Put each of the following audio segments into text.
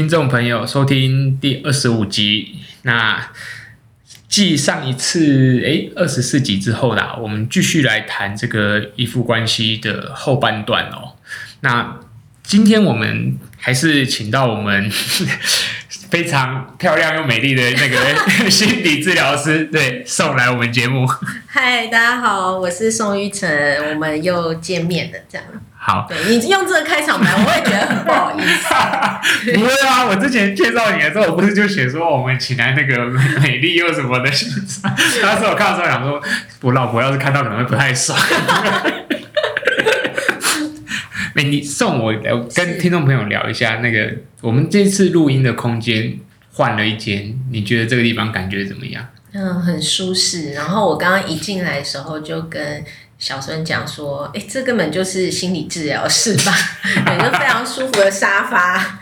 听众朋友收听第二十五集。那继上一次诶二十四集之后啦，我们继续来谈这个依附关系的后半段哦。那今天我们还是请到我们 非常漂亮又美丽的那个心理治疗师，对，送来我们节目。嗨，大家好，我是宋玉成，我们又见面了，这样。好，对，你用这个开场白，我也觉得很不好意思。不会啊，我之前介绍你的时候，我不是就写说我们请来那个 美丽又什么的，当时我看到时候想说，我老婆要是看到可能会不太爽。哎，你送我聊，跟听众朋友聊一下那个，我们这次录音的空间换了一间，你觉得这个地方感觉怎么样？嗯，很舒适。然后我刚刚一进来的时候就跟小孙讲说，哎，这根本就是心理治疗室吧？有一个非常舒服的沙发。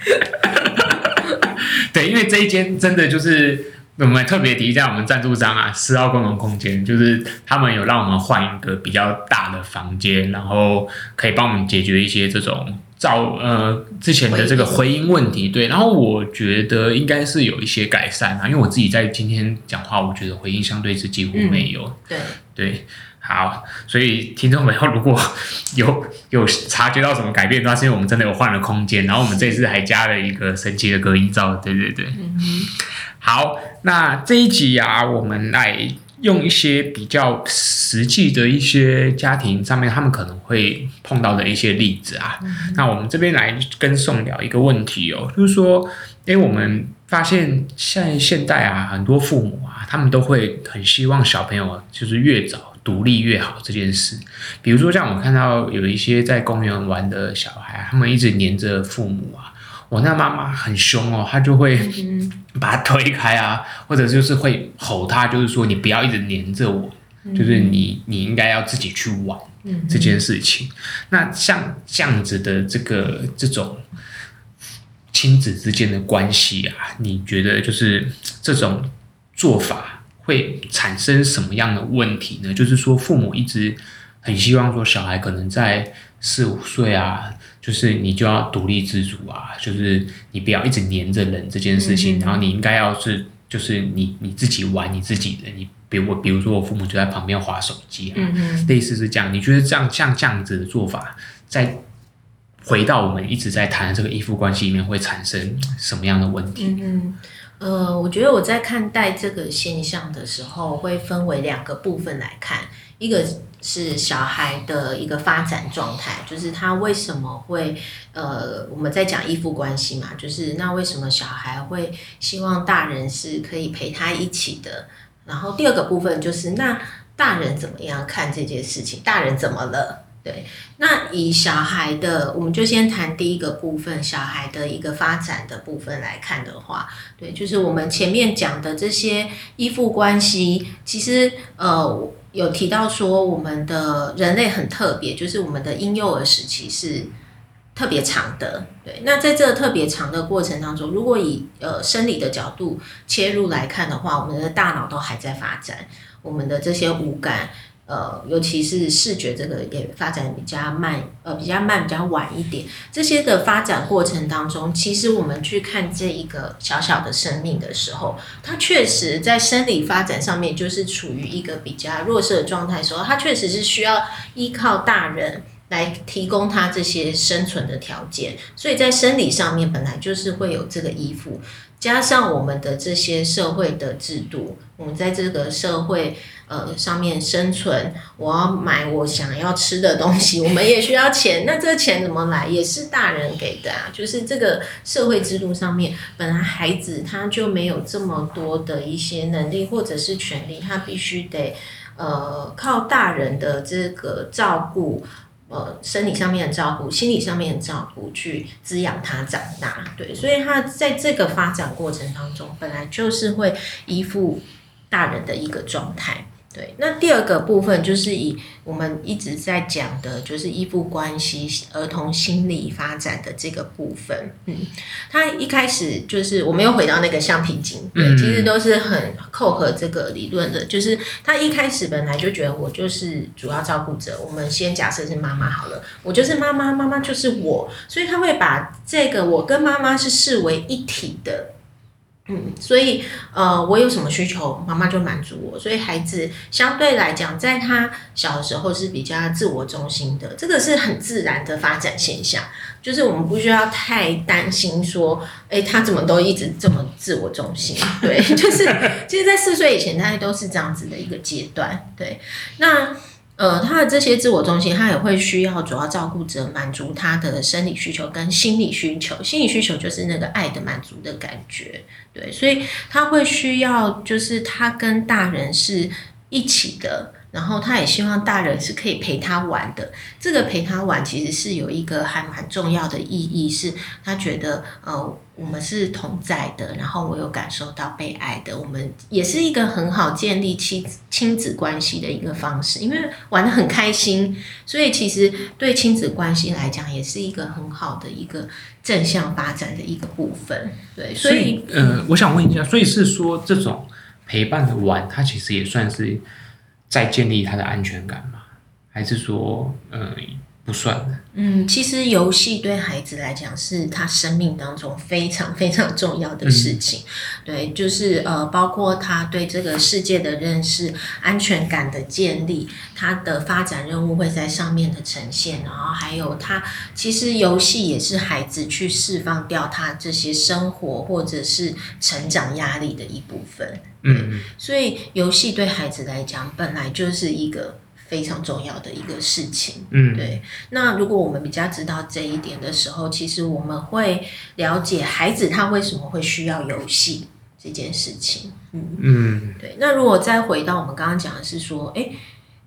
对，因为这一间真的就是。我们特别提一下，我们赞助商啊，四号共同空间，就是他们有让我们换一个比较大的房间，然后可以帮我们解决一些这种噪呃之前的这个回音问题。对，然后我觉得应该是有一些改善啊，因为我自己在今天讲话，我觉得回音相对是几乎没有。嗯、对对，好，所以听众朋友如果有 有察觉到什么改变的话，是因为我们真的有换了空间，然后我们这次还加了一个神奇的隔音罩。对对对。嗯好，那这一集啊，我们来用一些比较实际的一些家庭上面他们可能会碰到的一些例子啊。嗯、那我们这边来跟宋聊一个问题哦，就是说，哎，我们发现现现代啊，很多父母啊，他们都会很希望小朋友就是越早独立越好这件事。比如说，像我看到有一些在公园玩的小孩，他们一直黏着父母啊。我那妈妈很凶哦，她就会把他推开啊，或者就是会吼他，就是说你不要一直黏着我，就是你你应该要自己去玩这件事情。那像这样子的这个这种亲子之间的关系啊，你觉得就是这种做法会产生什么样的问题呢？就是说父母一直很希望说小孩可能在四五岁啊。就是你就要独立自主啊，就是你不要一直黏着人这件事情，嗯、然后你应该要是就是你你自己玩你自己的，你比如我比如说我父母就在旁边划手机啊，嗯、类似是这样。你觉得这样像这样子的做法，再回到我们一直在谈这个依附关系里面，会产生什么样的问题？嗯呃，我觉得我在看待这个现象的时候，会分为两个部分来看，一个。是小孩的一个发展状态，就是他为什么会呃，我们在讲依附关系嘛，就是那为什么小孩会希望大人是可以陪他一起的？然后第二个部分就是那大人怎么样看这件事情？大人怎么了？对，那以小孩的，我们就先谈第一个部分，小孩的一个发展的部分来看的话，对，就是我们前面讲的这些依附关系，其实呃。有提到说，我们的人类很特别，就是我们的婴幼儿时期是特别长的。对，那在这个特别长的过程当中，如果以呃生理的角度切入来看的话，我们的大脑都还在发展，我们的这些五感。呃，尤其是视觉这个也发展比较慢，呃，比较慢，比较晚一点。这些的发展过程当中，其实我们去看这一个小小的生命的时候，它确实在生理发展上面就是处于一个比较弱势的状态的时候，它确实是需要依靠大人来提供他这些生存的条件。所以在生理上面本来就是会有这个依附，加上我们的这些社会的制度，我们在这个社会。呃，上面生存，我要买我想要吃的东西，我们也需要钱。那这个钱怎么来？也是大人给的啊。就是这个社会制度上面，本来孩子他就没有这么多的一些能力或者是权利，他必须得呃靠大人的这个照顾，呃，生理上面的照顾，心理上面的照顾去滋养他长大。对，所以他在这个发展过程当中，本来就是会依附大人的一个状态。对，那第二个部分就是以我们一直在讲的，就是依附关系、儿童心理发展的这个部分。嗯，他一开始就是我们又回到那个橡皮筋，对，其实都是很扣合这个理论的。就是他一开始本来就觉得我就是主要照顾者，我们先假设是妈妈好了，我就是妈妈，妈妈就是我，所以他会把这个我跟妈妈是视为一体的。嗯，所以呃，我有什么需求，妈妈就满足我。所以孩子相对来讲，在他小的时候是比较自我中心的，这个是很自然的发展现象。就是我们不需要太担心说，哎，他怎么都一直这么自我中心？对，就是其实，在四岁以前，他都是这样子的一个阶段。对，那。呃，他的这些自我中心，他也会需要主要照顾者满足他的生理需求跟心理需求。心理需求就是那个爱的满足的感觉，对，所以他会需要，就是他跟大人是一起的。然后他也希望大人是可以陪他玩的。这个陪他玩其实是有一个还蛮重要的意义，是他觉得呃我们是同在的，然后我有感受到被爱的。我们也是一个很好建立亲亲子关系的一个方式，因为玩的很开心，所以其实对亲子关系来讲也是一个很好的一个正向发展的一个部分。对，所以，所以呃，我想问一下，所以是说这种陪伴的玩，它其实也算是。在建立他的安全感吗？还是说，嗯，不算的？嗯，其实游戏对孩子来讲是他生命当中非常非常重要的事情。嗯、对，就是呃，包括他对这个世界的认识、安全感的建立，他的发展任务会在上面的呈现。然后还有他，其实游戏也是孩子去释放掉他这些生活或者是成长压力的一部分。嗯，所以游戏对孩子来讲本来就是一个非常重要的一个事情。嗯，对。那如果我们比较知道这一点的时候，其实我们会了解孩子他为什么会需要游戏这件事情。嗯嗯，对。那如果再回到我们刚刚讲的是说，哎，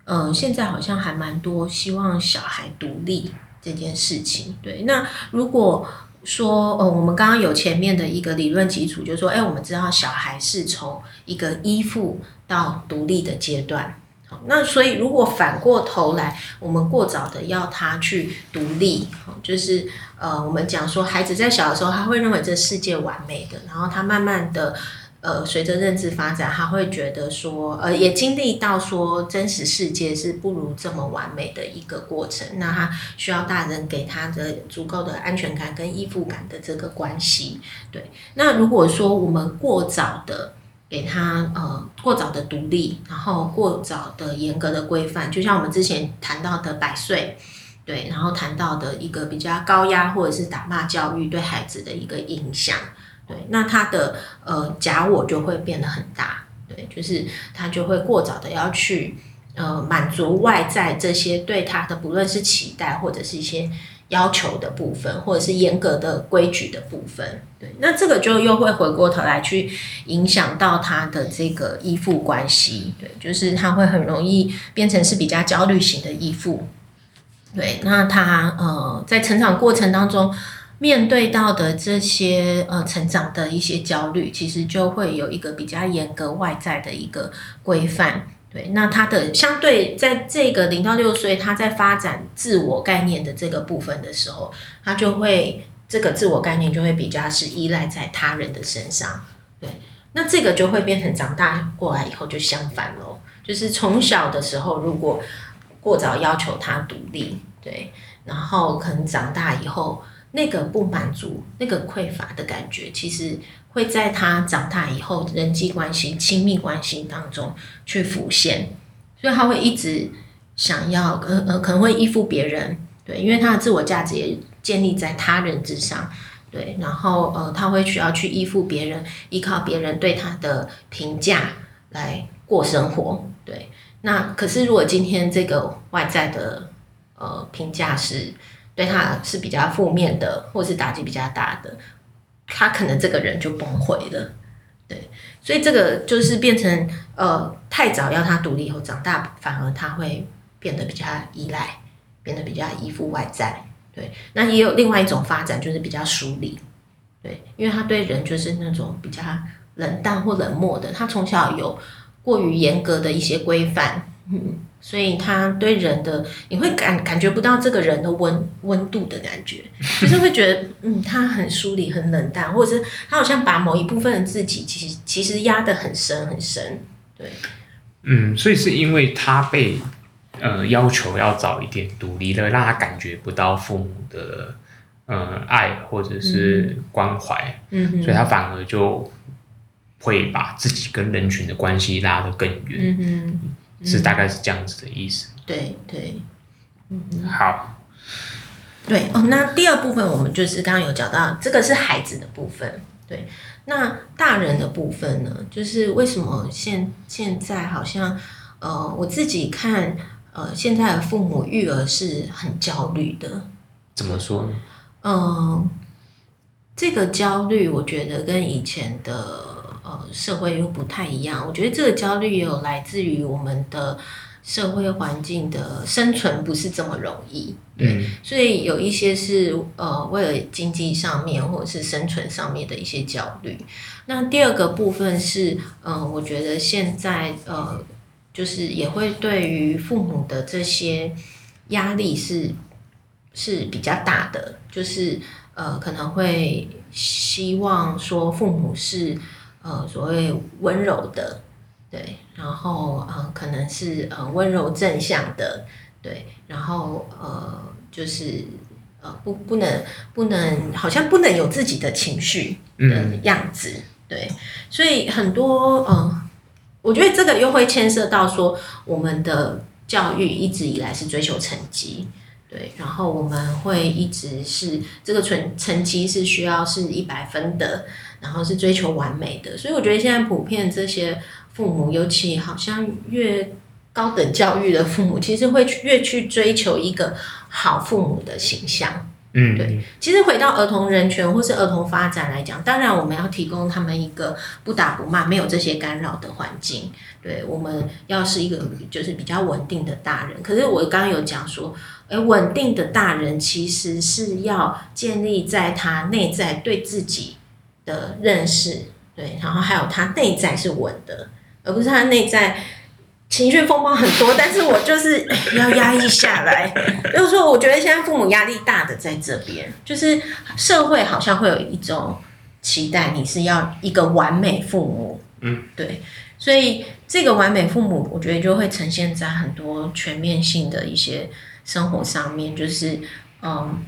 嗯，现在好像还蛮多希望小孩独立这件事情。对。那如果说，呃，我们刚刚有前面的一个理论基础，就是说，哎，我们知道小孩是从一个依附到独立的阶段。那所以如果反过头来，我们过早的要他去独立，就是呃，我们讲说，孩子在小的时候，他会认为这世界完美的，然后他慢慢的。呃，随着认知发展，他会觉得说，呃，也经历到说，真实世界是不如这么完美的一个过程。那他需要大人给他的足够的安全感跟依附感的这个关系。对，那如果说我们过早的给他，呃，过早的独立，然后过早的严格的规范，就像我们之前谈到的百岁，对，然后谈到的一个比较高压或者是打骂教育对孩子的一个影响。对，那他的呃假我就会变得很大，对，就是他就会过早的要去呃满足外在这些对他的不论是期待或者是一些要求的部分，或者是严格的规矩的部分，对，那这个就又会回过头来去影响到他的这个依附关系，对，就是他会很容易变成是比较焦虑型的依附，对，那他呃在成长过程当中。面对到的这些呃成长的一些焦虑，其实就会有一个比较严格外在的一个规范。对，那他的相对在这个零到六岁，他在发展自我概念的这个部分的时候，他就会这个自我概念就会比较是依赖在他人的身上。对，那这个就会变成长大过来以后就相反喽，就是从小的时候如果过早要求他独立，对，然后可能长大以后。那个不满足、那个匮乏的感觉，其实会在他长大以后人际关系、亲密关系当中去浮现，所以他会一直想要，呃呃，可能会依附别人，对，因为他的自我价值也建立在他人之上，对，然后呃，他会需要去依附别人，依靠别人对他的评价来过生活，对。那可是如果今天这个外在的呃评价是。对他是比较负面的，或是打击比较大的，他可能这个人就崩溃了。对，所以这个就是变成呃，太早要他独立以后长大，反而他会变得比较依赖，变得比较依附外在。对，那也有另外一种发展，就是比较疏离。对，因为他对人就是那种比较冷淡或冷漠的，他从小有过于严格的一些规范，嗯，所以他对人的你会感感觉不到这个人的温温度的感觉，就是会觉得嗯，他很疏离、很冷淡，或者是他好像把某一部分的自己其实其实压得很深很深，对，嗯，所以是因为他被呃要求要早一点独立了，让他感觉不到父母的呃爱或者是关怀，嗯，嗯，所以他反而就。会把自己跟人群的关系拉得更远，嗯，嗯，是大概是这样子的意思。对对，嗯，好，对哦。那第二部分我们就是刚刚有讲到，这个是孩子的部分。对，那大人的部分呢？就是为什么现现在好像呃，我自己看呃，现在的父母育儿是很焦虑的。怎么说呢？嗯，呃，这个焦虑我觉得跟以前的。呃，社会又不太一样。我觉得这个焦虑也有来自于我们的社会环境的生存不是这么容易，对，嗯、所以有一些是呃为了经济上面或者是生存上面的一些焦虑。那第二个部分是，呃，我觉得现在呃，就是也会对于父母的这些压力是是比较大的，就是呃可能会希望说父母是。呃，所谓温柔的，对，然后呃，可能是呃温柔正向的，对，然后呃，就是呃不不能不能，好像不能有自己的情绪的样子，嗯、对，所以很多嗯、呃，我觉得这个又会牵涉到说，我们的教育一直以来是追求成绩。对，然后我们会一直是这个成成绩是需要是一百分的，然后是追求完美的，所以我觉得现在普遍这些父母，尤其好像越高等教育的父母，其实会越去追求一个好父母的形象。嗯，对。其实回到儿童人权或是儿童发展来讲，当然我们要提供他们一个不打不骂、没有这些干扰的环境。对，我们要是一个就是比较稳定的大人。可是我刚刚有讲说，诶，稳定的大人其实是要建立在他内在对自己的认识，对，然后还有他内在是稳的，而不是他内在。情绪风暴很多，但是我就是 要压抑下来。就是说，我觉得现在父母压力大的在这边，就是社会好像会有一种期待，你是要一个完美父母，嗯，对。所以这个完美父母，我觉得就会呈现在很多全面性的一些生活上面，就是嗯。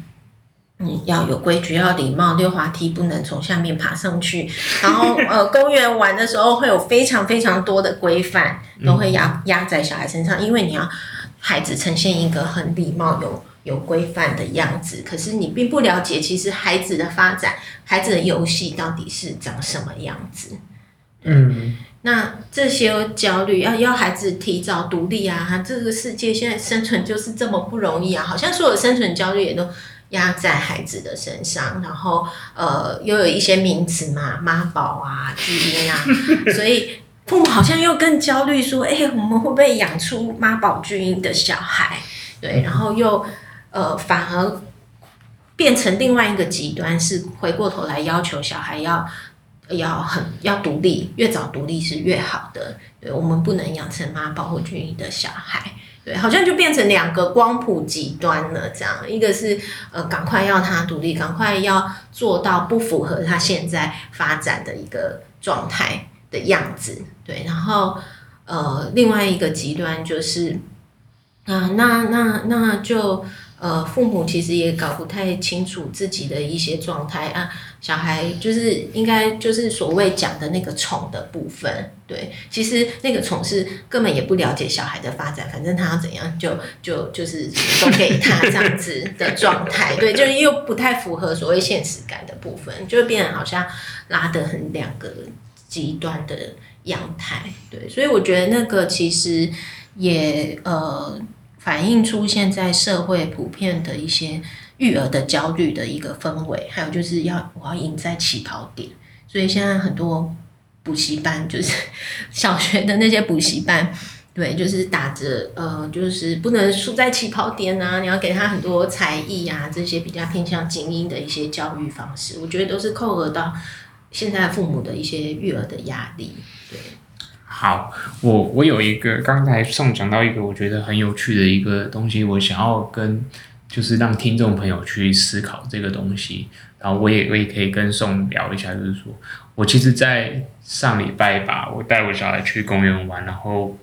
你要有规矩，要礼貌，溜滑梯不能从下面爬上去。然后，呃，公园玩的时候会有非常非常多的规范，都会压压在小孩身上，因为你要孩子呈现一个很礼貌、有有规范的样子。可是你并不了解，其实孩子的发展，孩子的游戏到底是长什么样子。嗯，那这些焦虑要要孩子提早独立啊，这个世界现在生存就是这么不容易啊，好像所有的生存焦虑也都。压在孩子的身上，然后呃，又有一些名词嘛，妈宝啊，巨婴啊，所以父母好像又更焦虑，说，哎、欸，我们会不会养出妈宝巨婴的小孩？对，然后又呃，反而变成另外一个极端，是回过头来要求小孩要要很要独立，越早独立是越好的。对，我们不能养成妈宝或巨婴的小孩。对，好像就变成两个光谱极端了，这样一个是呃，赶快要他独立，赶快要做到不符合他现在发展的一个状态的样子，对，然后呃，另外一个极端就是，啊、那那那就。呃，父母其实也搞不太清楚自己的一些状态啊。小孩就是应该就是所谓讲的那个宠的部分，对，其实那个宠是根本也不了解小孩的发展，反正他要怎样就就就是都给他这样子的状态，对，就是又不太符合所谓现实感的部分，就会变得好像拉得很两个极端的样态，对，所以我觉得那个其实也呃。反映出现在社会普遍的一些育儿的焦虑的一个氛围，还有就是要我要赢在起跑点，所以现在很多补习班就是 小学的那些补习班，对，就是打着呃，就是不能输在起跑点啊，你要给他很多才艺啊，这些比较偏向精英的一些教育方式，我觉得都是扣合到现在父母的一些育儿的压力，对。好，我我有一个刚才上讲到一个我觉得很有趣的一个东西，我想要跟就是让听众朋友去思考这个东西，然后我也我也可以跟宋聊一下，就是说我其实，在上礼拜吧，我带我小孩去公园玩，然后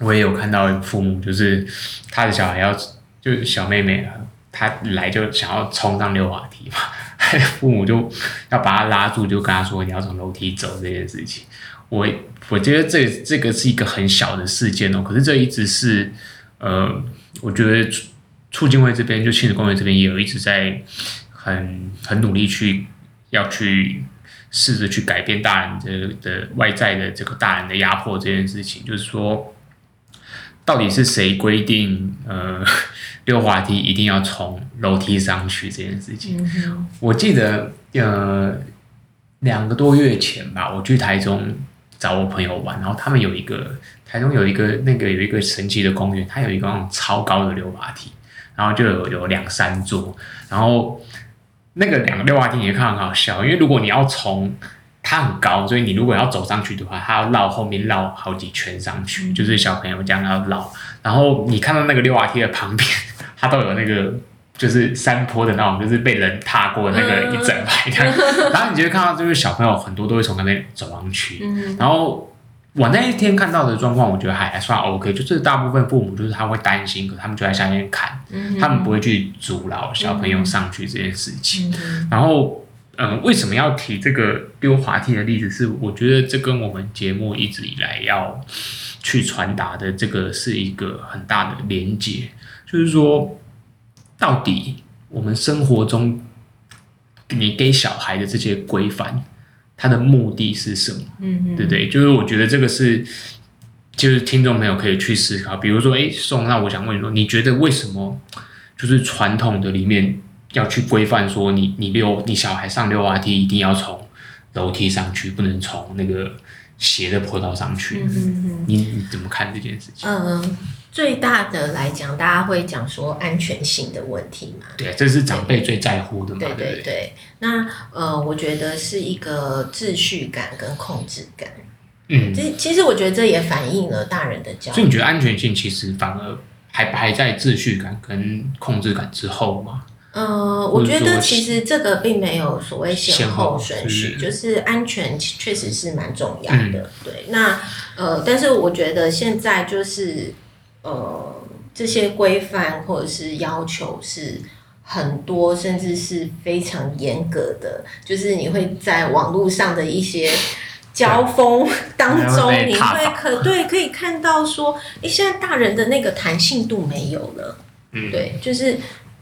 我也有看到父母，就是他的小孩要就是小妹妹，她来就想要冲上溜滑梯嘛，父母就要把他拉住，就跟他说你要从楼梯走这件事情，我。我觉得这这个是一个很小的事件哦，可是这一直是，呃，我觉得促促进会这边就亲子公园这边也有一直在很很努力去要去试着去改变大人的的外在的这个大人的压迫这件事情，就是说，到底是谁规定呃 溜滑梯一定要从楼梯上去这件事情？我记得呃两个多月前吧，我去台中。找我朋友玩，然后他们有一个台中有一个那个有一个神奇的公园，它有一个那种超高的溜滑梯，然后就有有两三座，然后那个两个溜滑梯你会看很好笑，因为如果你要从它很高，所以你如果要走上去的话，它要绕后面绕好几圈上去，就是小朋友这样要绕，然后你看到那个溜滑梯的旁边，它都有那个。就是山坡的那种，就是被人踏过的那个一整排的，嗯、然后你就会看到，就是小朋友很多都会从那边走上去。嗯、然后我那一天看到的状况，我觉得还还算 OK，就是大部分父母就是他会担心，可他们就在下面看，嗯、他们不会去阻挠小朋友上去这件事情。嗯、然后，嗯，为什么要提这个溜滑梯的例子？是我觉得这跟我们节目一直以来要去传达的这个是一个很大的连结，就是说。到底我们生活中你给小孩的这些规范，它的目的是什么？嗯嗯，对不对？就是我觉得这个是，就是听众朋友可以去思考。比如说，哎，宋，那我想问你说，你觉得为什么就是传统的里面要去规范说你，你你溜你小孩上溜滑梯一定要从楼梯上去，不能从那个斜的坡道上去？嗯嗯，你你怎么看这件事情？嗯嗯。最大的来讲，大家会讲说安全性的问题嘛？对，这是长辈最在乎的嘛？对对对。那呃，我觉得是一个秩序感跟控制感。嗯，这其实我觉得这也反映了大人的教育。所以你觉得安全性其实反而还排在秩序感跟控制感之后吗？呃，我觉得其实这个并没有所谓先后顺序，就是安全确实是蛮重要的。嗯、对，那呃，但是我觉得现在就是。呃，这些规范或者是要求是很多，甚至是非常严格的。就是你会在网络上的一些 交锋当中，你会可对可以看到说，哎，现在大人的那个弹性度没有了。嗯，对，就是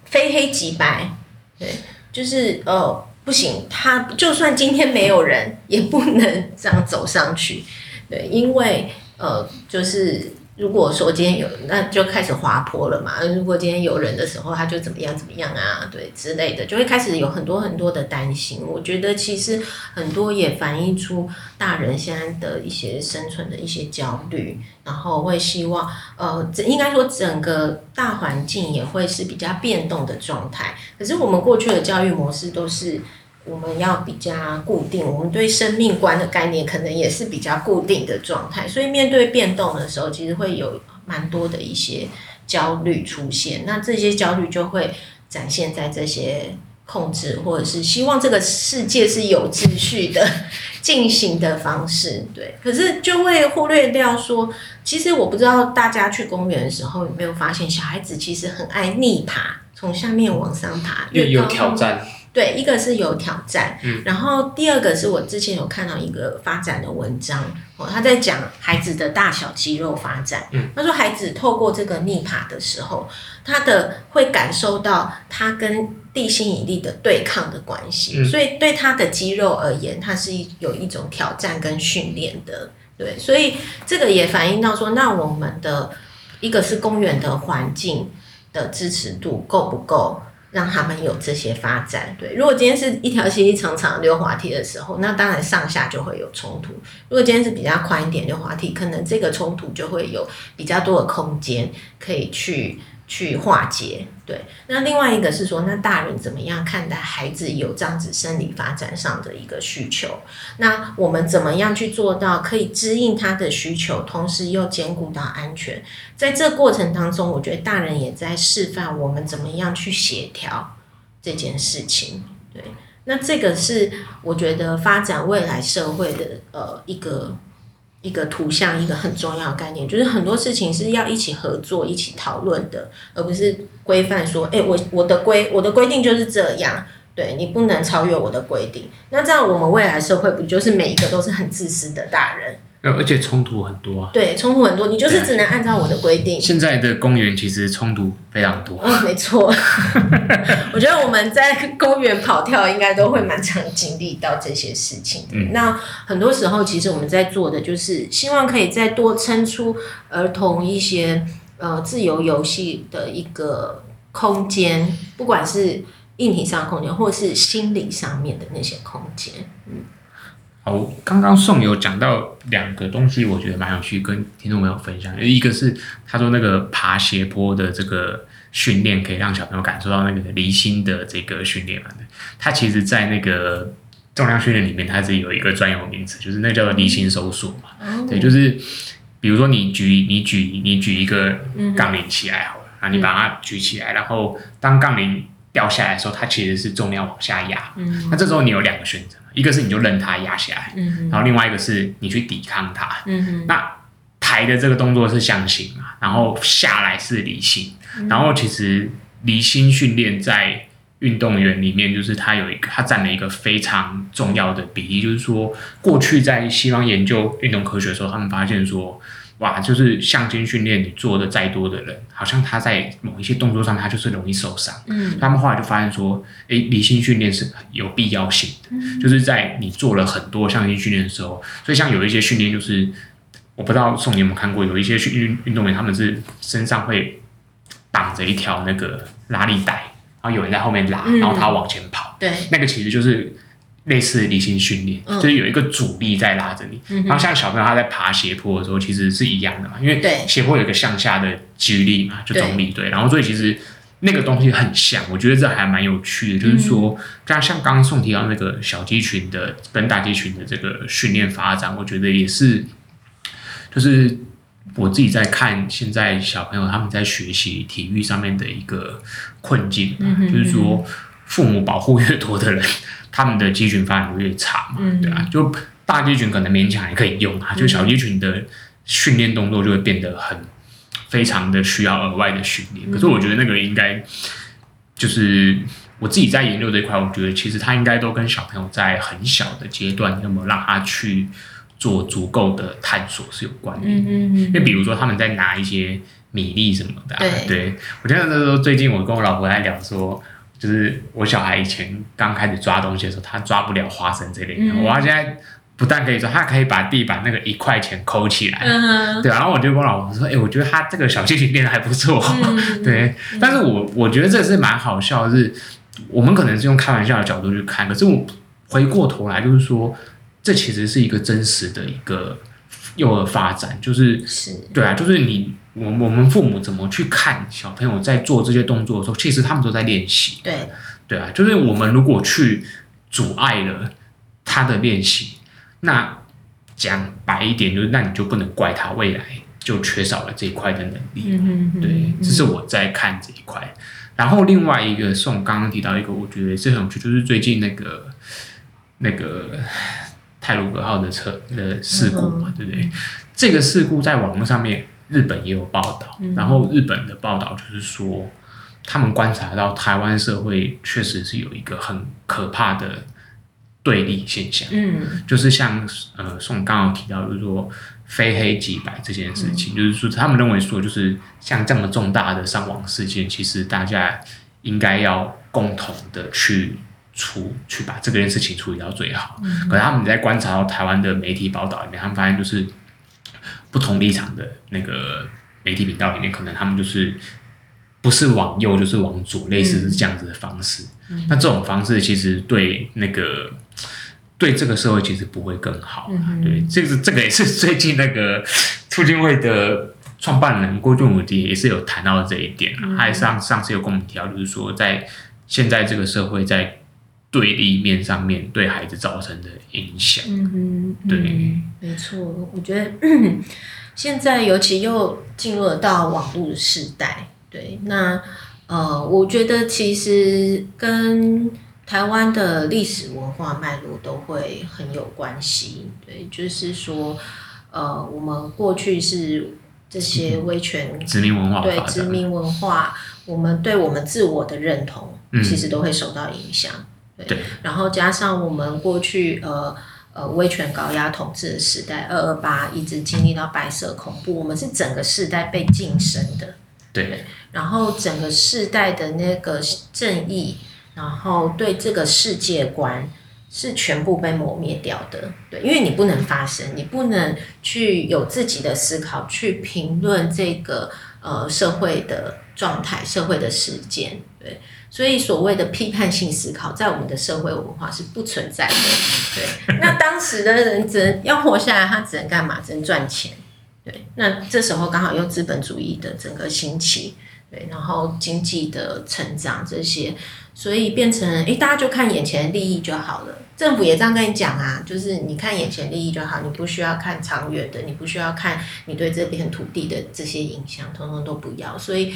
非黑即白。对，就是呃，不行，他就算今天没有人，也不能这样走上去。对，因为呃，就是。如果说今天有，那就开始滑坡了嘛。如果今天有人的时候，他就怎么样怎么样啊，对之类的，就会开始有很多很多的担心。我觉得其实很多也反映出大人现在的一些生存的一些焦虑，然后会希望，呃，应该说整个大环境也会是比较变动的状态。可是我们过去的教育模式都是。我们要比较固定，我们对生命观的概念可能也是比较固定的状态，所以面对变动的时候，其实会有蛮多的一些焦虑出现。那这些焦虑就会展现在这些控制，或者是希望这个世界是有秩序的进行的方式。对，可是就会忽略掉说，其实我不知道大家去公园的时候有没有发现，小孩子其实很爱逆爬，从下面往上爬，越有挑战。对，一个是有挑战，嗯，然后第二个是我之前有看到一个发展的文章，哦，他在讲孩子的大小肌肉发展，嗯，他说孩子透过这个逆爬的时候，他的会感受到他跟地心引力的对抗的关系，嗯，所以对他的肌肉而言，他是有一种挑战跟训练的，对，所以这个也反映到说，那我们的一个是公园的环境的支持度够不够？让他们有这些发展，对。如果今天是一条细细长长溜滑梯的时候，那当然上下就会有冲突。如果今天是比较宽一点溜滑梯，可能这个冲突就会有比较多的空间可以去去化解。对，那另外一个是说，那大人怎么样看待孩子有这样子生理发展上的一个需求？那我们怎么样去做到可以支应他的需求，同时又兼顾到安全？在这过程当中，我觉得大人也在示范我们怎么样去协调这件事情。对，那这个是我觉得发展未来社会的呃一个。一个图像，一个很重要的概念，就是很多事情是要一起合作、一起讨论的，而不是规范说，哎、我我的规我的规定就是这样，对，你不能超越我的规定。那这样我们未来社会不就是每一个都是很自私的大人？而且冲突很多啊，对，冲突很多，你就是只能按照我的规定。现在的公园其实冲突非常多。嗯，没错。我觉得我们在公园跑跳应该都会蛮常经历到这些事情的。嗯。那很多时候，其实我们在做的就是希望可以再多撑出儿童一些呃自由游戏的一个空间，不管是硬体上的空间，或是心理上面的那些空间。嗯。好，刚刚宋有讲到两个东西，我觉得蛮有趣，跟听众朋友分享。一个是他说那个爬斜坡的这个训练，可以让小朋友感受到那个离心的这个训练嘛。他其实，在那个重量训练里面，它是有一个专有名词，就是那叫做离心收缩嘛。嗯、对，就是比如说你举你举你举一个杠铃起来好了，啊、嗯，你把它举起来，然后当杠铃掉下来的时候，它其实是重量往下压。嗯，那这时候你有两个选择。一个是你就任它压下来，嗯，然后另外一个是你去抵抗它。嗯，那抬的这个动作是向心嘛，然后下来是离心。嗯，然后其实离心训练在运动员里面，就是它有一个，它占了一个非常重要的比例。就是说，过去在西方研究运动科学的时候，他们发现说。哇，就是向心训练，你做的再多的人，好像他在某一些动作上，他就是容易受伤。嗯，他们后来就发现说，诶，离心训练是有必要性的。嗯，就是在你做了很多向心训练的时候，所以像有一些训练，就是我不知道宋你有没有看过，有一些训运运动员他们是身上会绑着一条那个拉力带，然后有人在后面拉，然后他往前跑。对，那个其实就是。类似离心训练，就是有一个阻力在拉着你。嗯、然后像小朋友他在爬斜坡的时候，其实是一样的嘛，因为斜坡有一个向下的激励嘛，就重力对。然后所以其实那个东西很像，我觉得这还蛮有趣的。就是说，像像刚刚宋提到那个小肌群的跟大肌群的这个训练发展，我觉得也是，就是我自己在看现在小朋友他们在学习体育上面的一个困境，嗯、就是说父母保护越多的人。他们的肌群发展越差嘛，对啊，就大肌群可能勉强还可以用啊，就小肌群的训练动作就会变得很非常的需要额外的训练。可是我觉得那个应该就是我自己在研究这一块，我觉得其实他应该都跟小朋友在很小的阶段有没有让他去做足够的探索是有关的。因为比如说他们在拿一些米粒什么的，对，我记得那时候最近我跟我老婆在聊说。就是我小孩以前刚开始抓东西的时候，他抓不了花生这类的。嗯、我现在不但可以抓，他可以把地板那个一块钱抠起来。嗯、对，然后我就跟我老婆说：“哎、欸，我觉得他这个小肌群练的还不错。嗯”对，嗯、但是我我觉得这是蛮好笑的是，是我们可能是用开玩笑的角度去看，可是我回过头来就是说，这其实是一个真实的一个幼儿发展，就是是对啊，就是你。我我们父母怎么去看小朋友在做这些动作的时候，其实他们都在练习。对，对啊，就是我们如果去阻碍了他的练习，那讲白一点，就是那你就不能怪他未来就缺少了这一块的能力。嗯对，这是我在看这一块。然后另外一个是我刚刚提到一个，我觉得是很有趣，就是最近那个那个太鲁格号的车的事故嘛，嗯、对不对？这个事故在网络上面。日本也有报道，然后日本的报道就是说，他们观察到台湾社会确实是有一个很可怕的对立现象，嗯，就是像呃，宋刚刚提到，就是说非黑即白这件事情，就是说他们认为说，就是像这么重大的伤亡事件，其实大家应该要共同的去处去把这件事情处理到最好。可是他们在观察到台湾的媒体报道里面，他们发现就是。不同立场的那个媒体频道里面，可能他们就是不是往右就是往左，类似是这样子的方式。嗯、那这种方式其实对那个对这个社会其实不会更好。对，这个这个也是最近那个 促进会的创办人郭俊武也也是有谈到这一点，嗯、他上上次有跟我们提到，就是说在现在这个社会在对立面上面对孩子造成的影响。嗯对，没错，我觉得 现在尤其又进入了到网络的时代，对，那呃，我觉得其实跟台湾的历史文化脉络都会很有关系。对，就是说，呃，我们过去是。这些威权 殖民文化，对殖民文化，我们对我们自我的认同，其实都会受到影响。嗯、对，然后加上我们过去呃呃威权高压统治的时代，二二八一直经历到白色恐怖，我们是整个世代被晋升的。对，对，然后整个世代的那个正义，然后对这个世界观。是全部被磨灭掉的，对，因为你不能发声，你不能去有自己的思考，去评论这个呃社会的状态、社会的事件，对，所以所谓的批判性思考，在我们的社会文化是不存在的，对。那当时的人只能要活下来，他只能干嘛？只能赚钱，对。那这时候刚好又资本主义的整个兴起，对，然后经济的成长这些。所以变成诶、欸，大家就看眼前的利益就好了。政府也这样跟你讲啊，就是你看眼前利益就好，你不需要看长远的，你不需要看你对这片土地的这些影响，通通都不要。所以，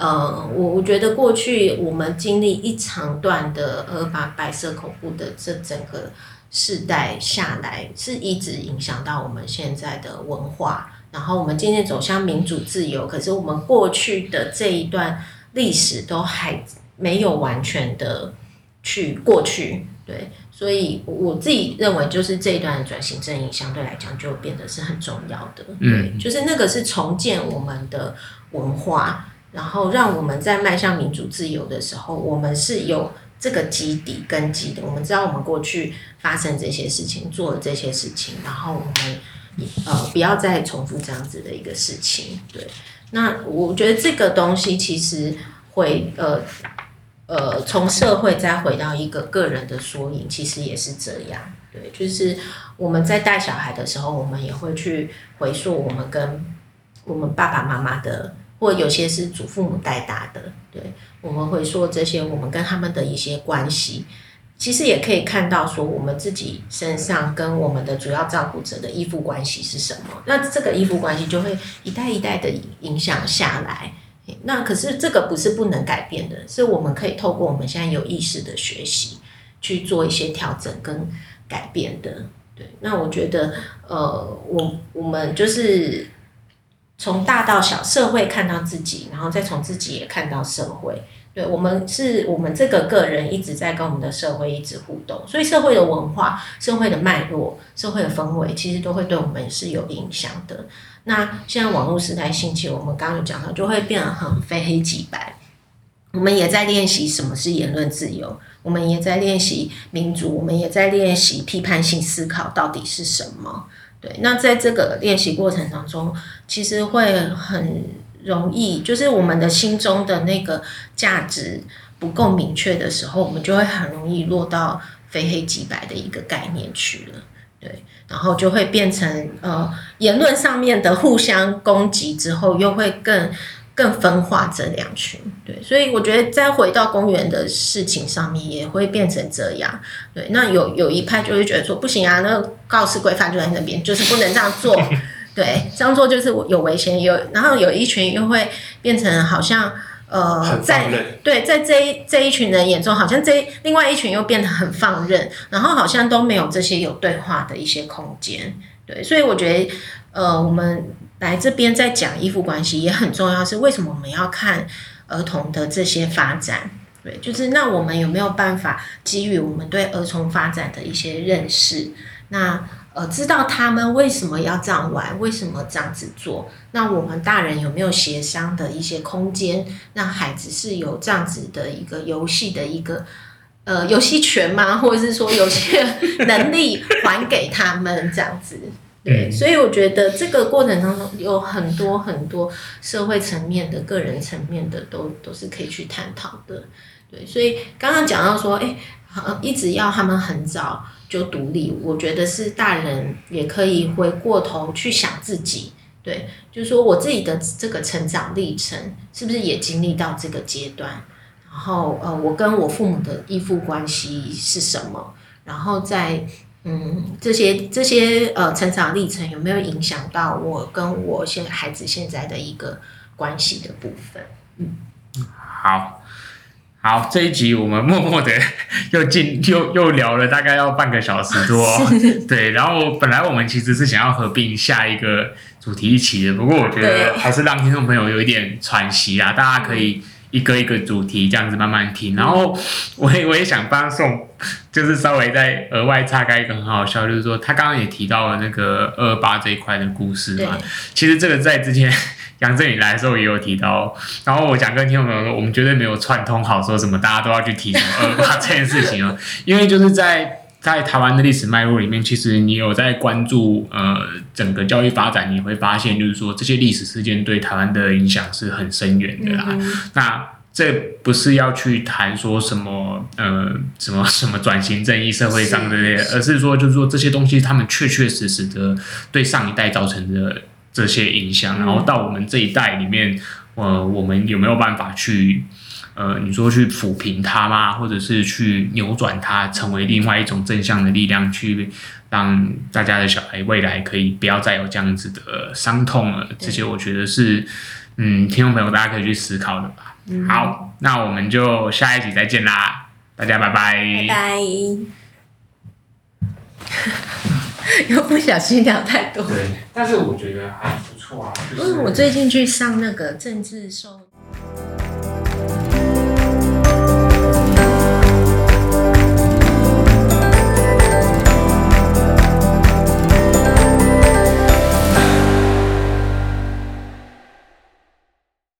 呃，我我觉得过去我们经历一长段的呃，把白色恐怖的这整个世代下来，是一直影响到我们现在的文化。然后我们渐渐走向民主自由，可是我们过去的这一段历史都还。没有完全的去过去，对，所以我自己认为，就是这一段的转型正义相对来讲就变得是很重要的，嗯，就是那个是重建我们的文化，然后让我们在迈向民主自由的时候，我们是有这个基底根基的。我们知道我们过去发生这些事情，做了这些事情，然后我们呃不要再重复这样子的一个事情，对。那我觉得这个东西其实会呃。呃，从社会再回到一个个人的缩影，其实也是这样。对，就是我们在带小孩的时候，我们也会去回溯我们跟我们爸爸妈妈的，或有些是祖父母带大的。对，我们会说这些我们跟他们的一些关系，其实也可以看到说我们自己身上跟我们的主要照顾者的依附关系是什么。那这个依附关系就会一代一代的影响下来。那可是这个不是不能改变的，是我们可以透过我们现在有意识的学习去做一些调整跟改变的。对，那我觉得，呃，我我们就是从大到小，社会看到自己，然后再从自己也看到社会。对，我们是我们这个个人一直在跟我们的社会一直互动，所以社会的文化、社会的脉络、社会的氛围，其实都会对我们是有影响的。那现在网络时代兴起，我们刚刚有讲到，就会变得很非黑即白。我们也在练习什么是言论自由，我们也在练习民主，我们也在练习批判性思考到底是什么。对，那在这个练习过程当中，其实会很容易，就是我们的心中的那个价值不够明确的时候，我们就会很容易落到非黑即白的一个概念去了。对，然后就会变成呃言论上面的互相攻击之后，又会更更分化这两群。对，所以我觉得再回到公园的事情上面，也会变成这样。对，那有有一派就会觉得说不行啊，那个告示规范就在那边，就是不能这样做。对，这样做就是有危险。有，然后有一群又会变成好像。呃，在对，在这一这一群人眼中，好像这另外一群又变得很放任，然后好像都没有这些有对话的一些空间。对，所以我觉得，呃，我们来这边在讲依附关系也很重要，是为什么我们要看儿童的这些发展？对，就是那我们有没有办法基于我们对儿童发展的一些认识？那呃，知道他们为什么要这样玩，为什么这样子做？那我们大人有没有协商的一些空间，让孩子是有这样子的一个游戏的一个呃游戏权吗？或者是说有些 能力还给他们这样子？对，所以我觉得这个过程当中有很多很多社会层面的、个人层面的，都都是可以去探讨的。对，所以刚刚讲到说，哎、欸，一直要他们很早。就独立，我觉得是大人也可以回过头去想自己，对，就是说我自己的这个成长历程，是不是也经历到这个阶段？然后呃，我跟我父母的依附关系是什么？然后在嗯这些这些呃成长历程有没有影响到我跟我现孩子现在的一个关系的部分？嗯，好。好，这一集我们默默的又进又又聊了大概要半个小时多，对。然后本来我们其实是想要合并下一个主题一起的，不过我觉得还是让听众朋友有一点喘息啊，大家可以一个一个主题这样子慢慢听。然后我也我也想帮宋，就是稍微再额外岔开一个很好笑，就是说他刚刚也提到了那个二二八这一块的故事嘛，其实这个在之前。杨振宇来的时候也有提到，然后我想跟听众朋友说，我们绝对没有串通好说什么大家都要去提什么二二八这件事情啊，因为就是在在台湾的历史脉络里面，其实你有在关注呃整个教育发展，你会发现就是说这些历史事件对台湾的影响是很深远的啦。嗯、那这不是要去谈说什么呃什么什么转型正义社会上的，而是说就是说这些东西他们确确实实的对上一代造成的。这些影响，然后到我们这一代里面，呃，我们有没有办法去，呃，你说去抚平它吗？或者是去扭转它，成为另外一种正向的力量，去让大家的小孩未来可以不要再有这样子的伤痛了？这些我觉得是，嗯，听众朋友大家可以去思考的吧。好，那我们就下一集再见啦，大家拜拜。拜拜。又不小心聊太多。对，但是我觉得还不错啊。就是我最近去上那个政治授。